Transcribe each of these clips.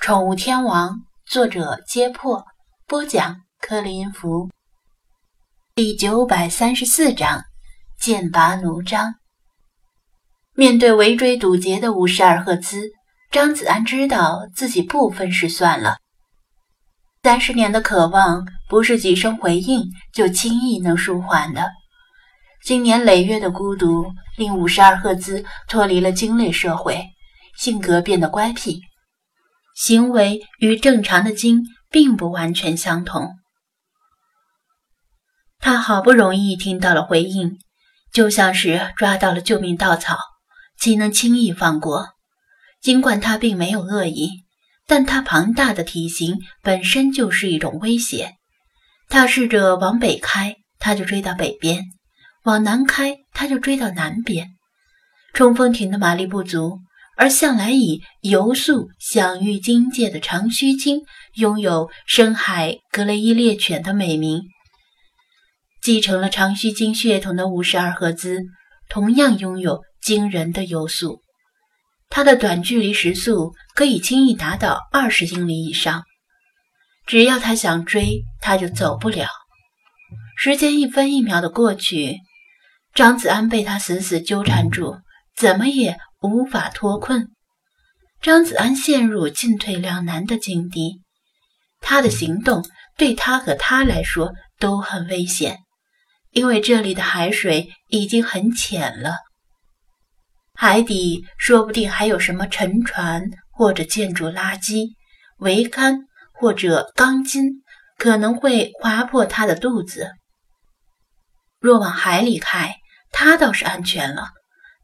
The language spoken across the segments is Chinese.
宠物天王，作者：揭破，播讲：克林福。第九百三十四章：剑拔弩张。面对围追堵截的五十二赫兹，张子安知道自己不分失算了。三十年的渴望，不是几声回应就轻易能舒缓的。经年累月的孤独，令五十二赫兹脱离了鲸类社会，性格变得乖僻。行为与正常的鲸并不完全相同。他好不容易听到了回应，就像是抓到了救命稻草，岂能轻易放过？尽管他并没有恶意，但他庞大的体型本身就是一种威胁。他试着往北开，他就追到北边；往南开，他就追到南边。冲锋艇的马力不足。而向来以游速享誉金界的长须鲸，拥有深海格雷伊猎犬的美名。继承了长须鲸血统的五十二赫兹，同样拥有惊人的游速。它的短距离时速可以轻易达到二十英里以上。只要他想追，他就走不了。时间一分一秒的过去，张子安被他死死纠缠住，怎么也。无法脱困，张子安陷入进退两难的境地。他的行动对他和他来说都很危险，因为这里的海水已经很浅了，海底说不定还有什么沉船或者建筑垃圾、桅杆或者钢筋，可能会划破他的肚子。若往海里开，他倒是安全了，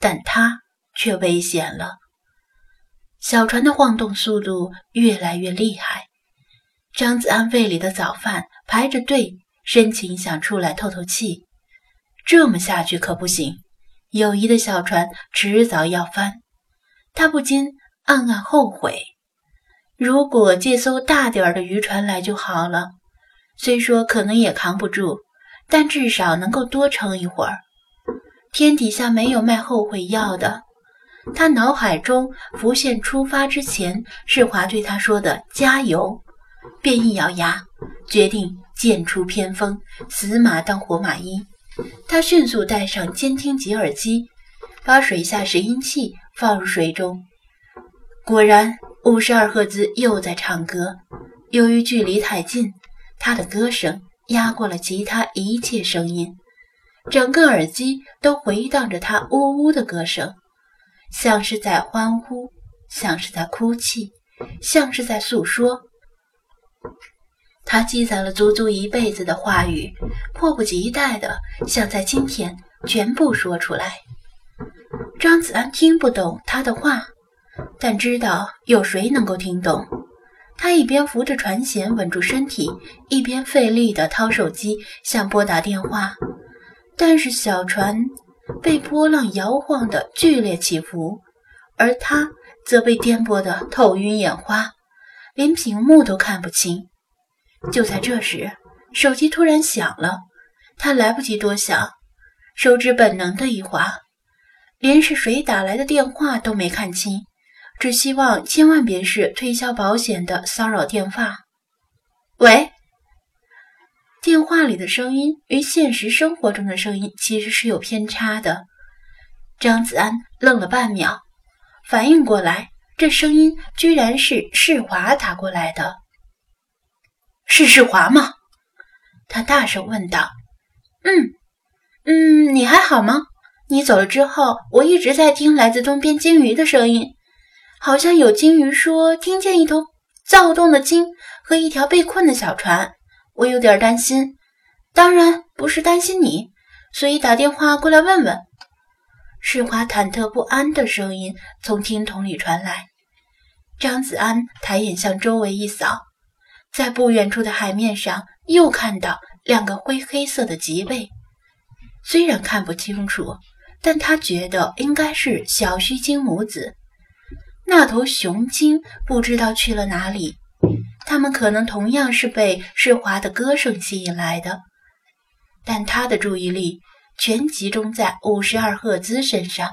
但他。却危险了。小船的晃动速度越来越厉害。张子安胃里的早饭排着队，深情想出来透透气。这么下去可不行，友谊的小船迟早要翻。他不禁暗暗后悔：如果借艘大点儿的渔船来就好了。虽说可能也扛不住，但至少能够多撑一会儿。天底下没有卖后悔药的。他脑海中浮现出发之前世华对他说的“加油”，便一咬牙，决定剑出偏锋，死马当活马医。他迅速戴上监听级耳机，把水下拾音器放入水中。果然，五十二赫兹又在唱歌。由于距离太近，他的歌声压过了其他一切声音，整个耳机都回荡着他呜呜的歌声。像是在欢呼，像是在哭泣，像是在诉说。他积攒了足足一辈子的话语，迫不及待的想在今天全部说出来。张子安听不懂他的话，但知道有谁能够听懂。他一边扶着船舷稳住身体，一边费力地掏手机想拨打电话，但是小船。被波浪摇晃的剧烈起伏，而他则被颠簸的头晕眼花，连屏幕都看不清。就在这时，手机突然响了，他来不及多想，手指本能的一滑，连是谁打来的电话都没看清，只希望千万别是推销保险的骚扰电话。喂。电话里的声音与现实生活中的声音其实是有偏差的。张子安愣了半秒，反应过来，这声音居然是世华打过来的。是世华吗？他大声问道。嗯，嗯，你还好吗？你走了之后，我一直在听来自东边鲸鱼的声音，好像有鲸鱼说听见一头躁动的鲸和一条被困的小船。我有点担心，当然不是担心你，所以打电话过来问问。世华忐忑不安的声音从听筒里传来。张子安抬眼向周围一扫，在不远处的海面上又看到两个灰黑色的脊背，虽然看不清楚，但他觉得应该是小须鲸母子。那头雄鲸不知道去了哪里。他们可能同样是被世华的歌声吸引来的，但他的注意力全集中在五十二赫兹身上，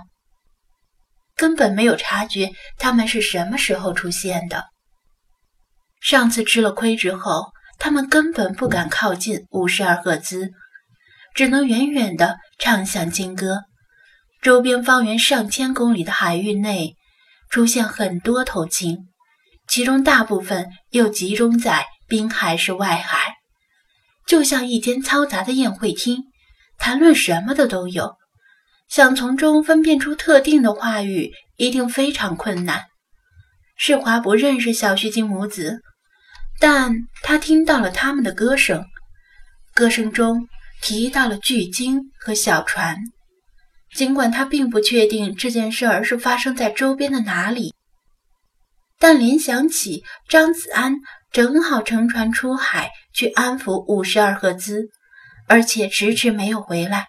根本没有察觉他们是什么时候出现的。上次吃了亏之后，他们根本不敢靠近五十二赫兹，只能远远地唱响金歌。周边方圆上千公里的海域内出现很多头鲸，其中大部分又集中在滨海市外海，就像一间嘈杂的宴会厅，谈论什么的都有。想从中分辨出特定的话语，一定非常困难。世华不认识小须鲸母子，但他听到了他们的歌声，歌声中提到了巨鲸和小船。尽管他并不确定这件事儿是发生在周边的哪里，但联想起张子安正好乘船出海去安抚五十二赫兹，而且迟迟没有回来，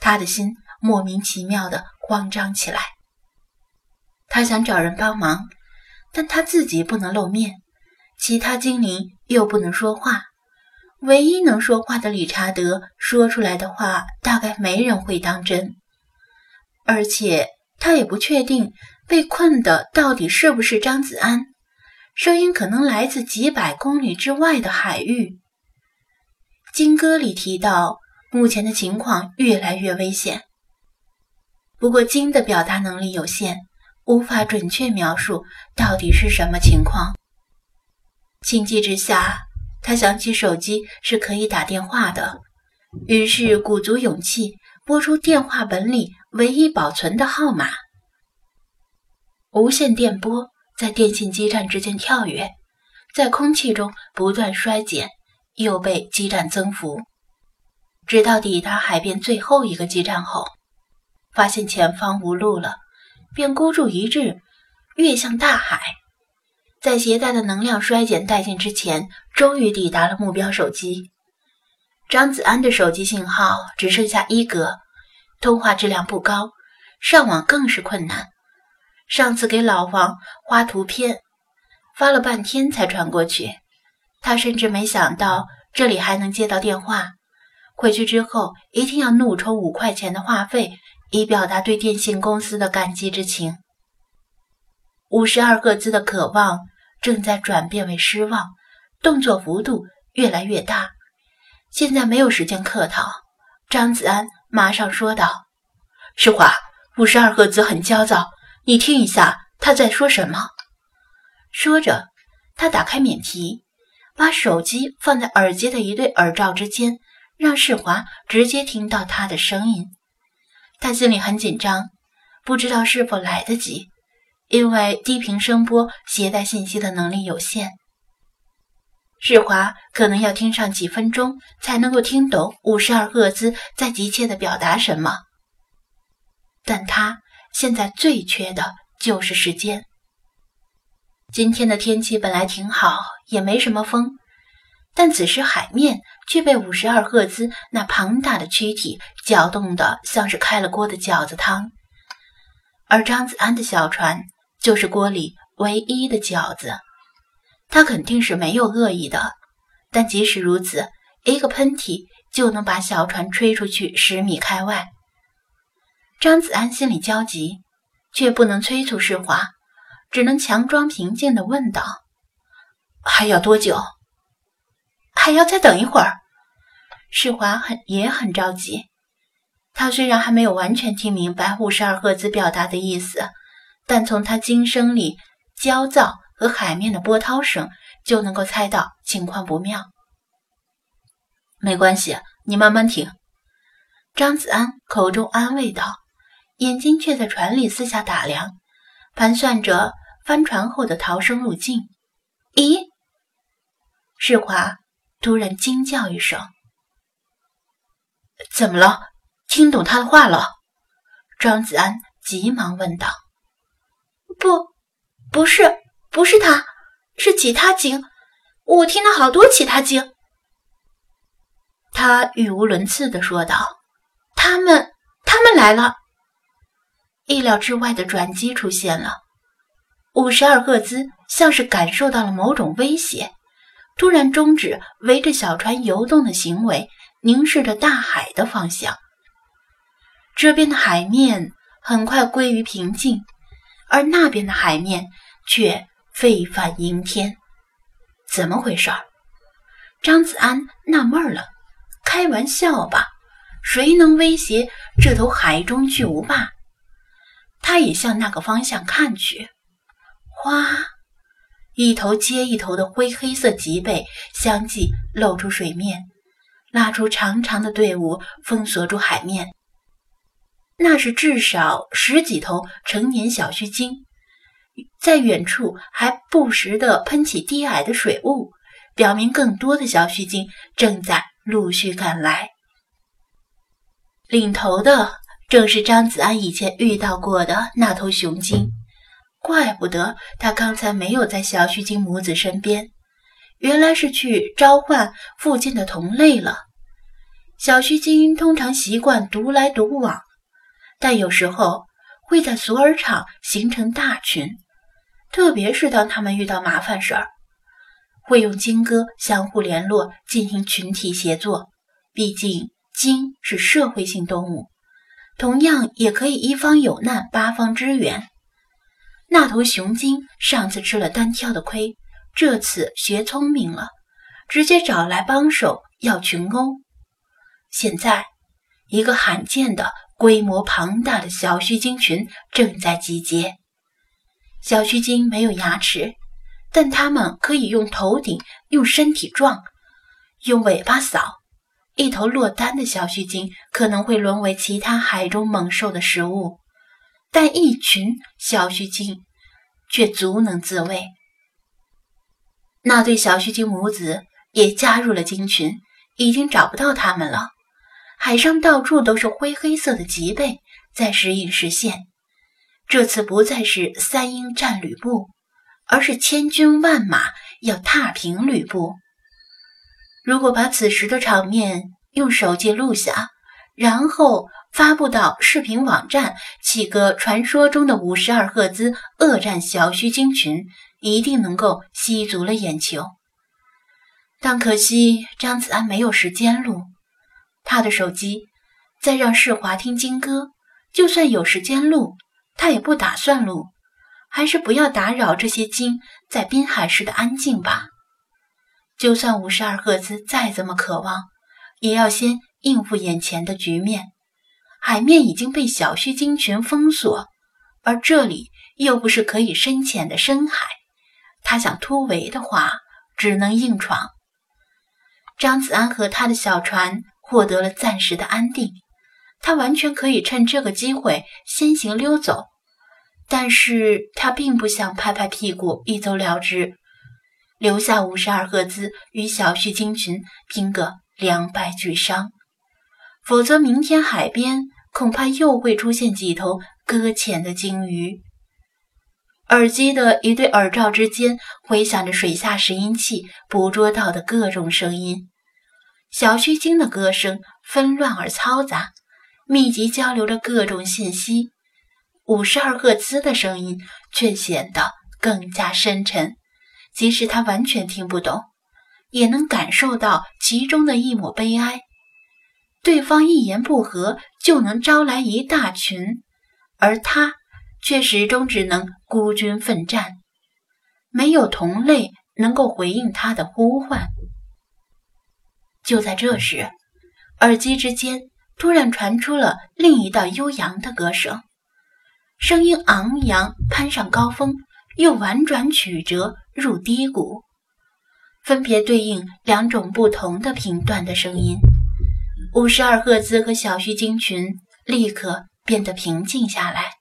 他的心。莫名其妙的慌张起来。他想找人帮忙，但他自己不能露面，其他精灵又不能说话。唯一能说话的理查德说出来的话，大概没人会当真。而且他也不确定被困的到底是不是张子安，声音可能来自几百公里之外的海域。金歌里提到，目前的情况越来越危险。不过，金的表达能力有限，无法准确描述到底是什么情况。情急之下，他想起手机是可以打电话的，于是鼓足勇气拨出电话本里唯一保存的号码。无线电波在电信基站之间跳跃，在空气中不断衰减，又被基站增幅，直到抵达海边最后一个基站后。发现前方无路了，便孤注一掷，跃向大海。在携带的能量衰减殆尽之前，终于抵达了目标手机。张子安的手机信号只剩下一格，通话质量不高，上网更是困难。上次给老王发图片，发了半天才传过去。他甚至没想到这里还能接到电话。回去之后一定要怒充五块钱的话费。以表达对电信公司的感激之情。五十二赫兹的渴望正在转变为失望，动作幅度越来越大。现在没有时间客套，张子安马上说道：“世华，五十二赫兹很焦躁，你听一下他在说什么。”说着，他打开免提，把手机放在耳机的一对耳罩之间，让世华直接听到他的声音。他心里很紧张，不知道是否来得及，因为低频声波携带信息的能力有限。世华可能要听上几分钟才能够听懂五十二赫兹在急切地表达什么，但他现在最缺的就是时间。今天的天气本来挺好，也没什么风。但此时海面却被五十二赫兹那庞大的躯体搅动得像是开了锅的饺子汤，而张子安的小船就是锅里唯一的饺子。他肯定是没有恶意的，但即使如此，一个喷嚏就能把小船吹出去十米开外。张子安心里焦急，却不能催促世华，只能强装平静地问道：“还要多久？”还要再等一会儿，世华很也很着急。他虽然还没有完全听明白五十二赫兹表达的意思，但从他惊声里焦躁和海面的波涛声，就能够猜到情况不妙。没关系，你慢慢听。张子安口中安慰道，眼睛却在船里四下打量，盘算着翻船后的逃生路径。咦，世华。突然惊叫一声：“怎么了？听懂他的话了？”张子安急忙问道。“不，不是，不是他，是其他鲸。我听到好多其他鲸。”他语无伦次的说道：“他们，他们来了！”意料之外的转机出现了，五十二赫兹像是感受到了某种威胁。突然终止围着小船游动的行为，凝视着大海的方向。这边的海面很快归于平静，而那边的海面却沸反盈天。怎么回事？张子安纳闷了，开玩笑吧？谁能威胁这头海中巨无霸？他也向那个方向看去，哗，一头接一头的灰黑色脊背相继露出水面，拉出长长的队伍，封锁住海面。那是至少十几头成年小须鲸，在远处还不时地喷起低矮的水雾，表明更多的小须鲸正在陆续赶来。领头的正是张子安以前遇到过的那头雄鲸，怪不得他刚才没有在小须鲸母子身边，原来是去召唤附近的同类了。小须鲸通常习惯独来独往。但有时候会在索尔场形成大群，特别是当他们遇到麻烦事儿，会用鲸歌相互联络，进行群体协作。毕竟鲸是社会性动物，同样也可以一方有难八方支援。那头雄鲸上次吃了单挑的亏，这次学聪明了，直接找来帮手要群殴。现在一个罕见的。规模庞大的小须鲸群正在集结。小须鲸没有牙齿，但它们可以用头顶、用身体撞、用尾巴扫。一头落单的小须鲸可能会沦为其他海中猛兽的食物，但一群小须鲸却足能自卫。那对小须鲸母子也加入了鲸群，已经找不到它们了。海上到处都是灰黑色的脊背，在时隐时现。这次不再是三英战吕布，而是千军万马要踏平吕布。如果把此时的场面用手机录下，然后发布到视频网站，起个传说中的五十二赫兹恶战小须鲸群，一定能够吸足了眼球。但可惜张子安没有时间录。他的手机在让世华听金歌，就算有时间录，他也不打算录，还是不要打扰这些鲸在滨海时的安静吧。就算五十二赫兹再怎么渴望，也要先应付眼前的局面。海面已经被小须鲸群封锁，而这里又不是可以深潜的深海，他想突围的话，只能硬闯。张子安和他的小船。获得了暂时的安定，他完全可以趁这个机会先行溜走，但是他并不想拍拍屁股一走了之，留下五十二赫兹与小须鲸群拼个两败俱伤，否则明天海边恐怕又会出现几头搁浅的鲸鱼。耳机的一对耳罩之间回响着水下拾音器捕捉到的各种声音。小须鲸的歌声纷乱而嘈杂，密集交流着各种信息。五十二赫兹的声音却显得更加深沉，即使他完全听不懂，也能感受到其中的一抹悲哀。对方一言不合就能招来一大群，而他却始终只能孤军奋战，没有同类能够回应他的呼唤。就在这时，耳机之间突然传出了另一道悠扬的歌声，声音昂扬，攀上高峰，又婉转曲折入低谷，分别对应两种不同的频段的声音。五十二赫兹和小须鲸群立刻变得平静下来。